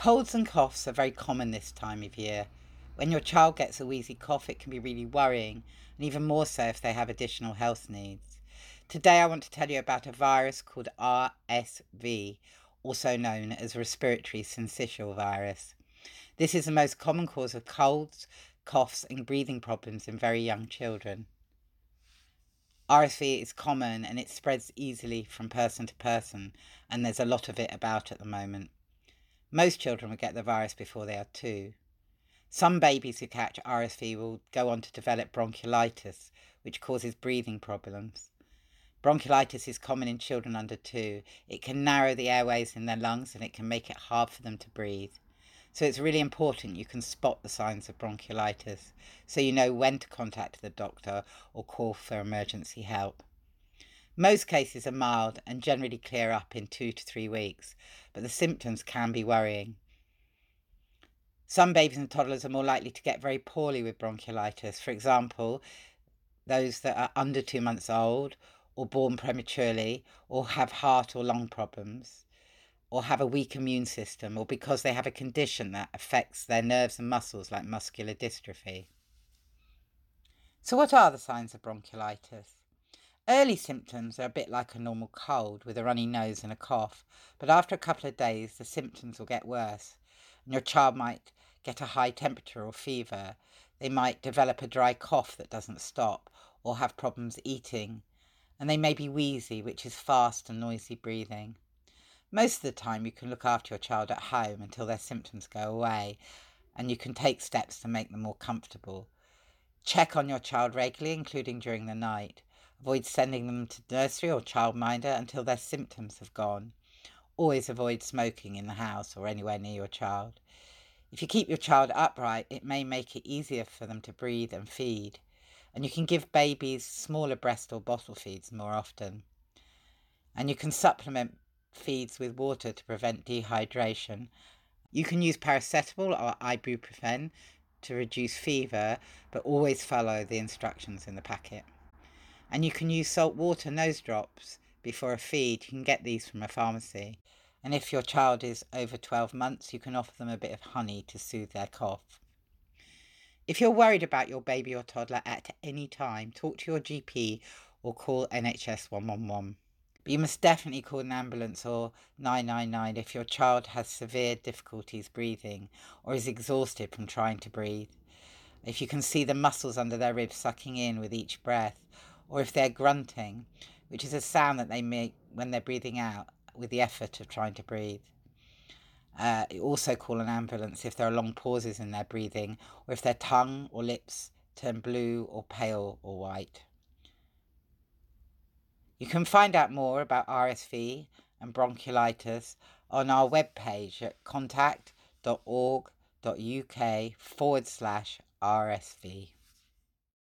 Colds and coughs are very common this time of year. When your child gets a wheezy cough, it can be really worrying, and even more so if they have additional health needs. Today, I want to tell you about a virus called RSV, also known as respiratory syncytial virus. This is the most common cause of colds, coughs, and breathing problems in very young children. RSV is common and it spreads easily from person to person, and there's a lot of it about at the moment. Most children will get the virus before they are two. Some babies who catch RSV will go on to develop bronchiolitis, which causes breathing problems. Bronchiolitis is common in children under two. It can narrow the airways in their lungs and it can make it hard for them to breathe. So it's really important you can spot the signs of bronchiolitis so you know when to contact the doctor or call for emergency help. Most cases are mild and generally clear up in two to three weeks, but the symptoms can be worrying. Some babies and toddlers are more likely to get very poorly with bronchiolitis. For example, those that are under two months old, or born prematurely, or have heart or lung problems, or have a weak immune system, or because they have a condition that affects their nerves and muscles, like muscular dystrophy. So, what are the signs of bronchiolitis? Early symptoms are a bit like a normal cold with a runny nose and a cough, but after a couple of days, the symptoms will get worse, and your child might get a high temperature or fever. They might develop a dry cough that doesn't stop, or have problems eating, and they may be wheezy, which is fast and noisy breathing. Most of the time, you can look after your child at home until their symptoms go away, and you can take steps to make them more comfortable. Check on your child regularly, including during the night. Avoid sending them to nursery or childminder until their symptoms have gone. Always avoid smoking in the house or anywhere near your child. If you keep your child upright, it may make it easier for them to breathe and feed. And you can give babies smaller breast or bottle feeds more often. And you can supplement feeds with water to prevent dehydration. You can use paracetamol or ibuprofen to reduce fever, but always follow the instructions in the packet. And you can use salt water nose drops before a feed. You can get these from a pharmacy. And if your child is over 12 months, you can offer them a bit of honey to soothe their cough. If you're worried about your baby or toddler at any time, talk to your GP or call NHS 111. But you must definitely call an ambulance or 999 if your child has severe difficulties breathing or is exhausted from trying to breathe. If you can see the muscles under their ribs sucking in with each breath, or if they're grunting, which is a sound that they make when they're breathing out with the effort of trying to breathe. Uh, also call an ambulance if there are long pauses in their breathing, or if their tongue or lips turn blue or pale or white. You can find out more about RSV and bronchiolitis on our webpage at contact.org.uk forward slash RSV.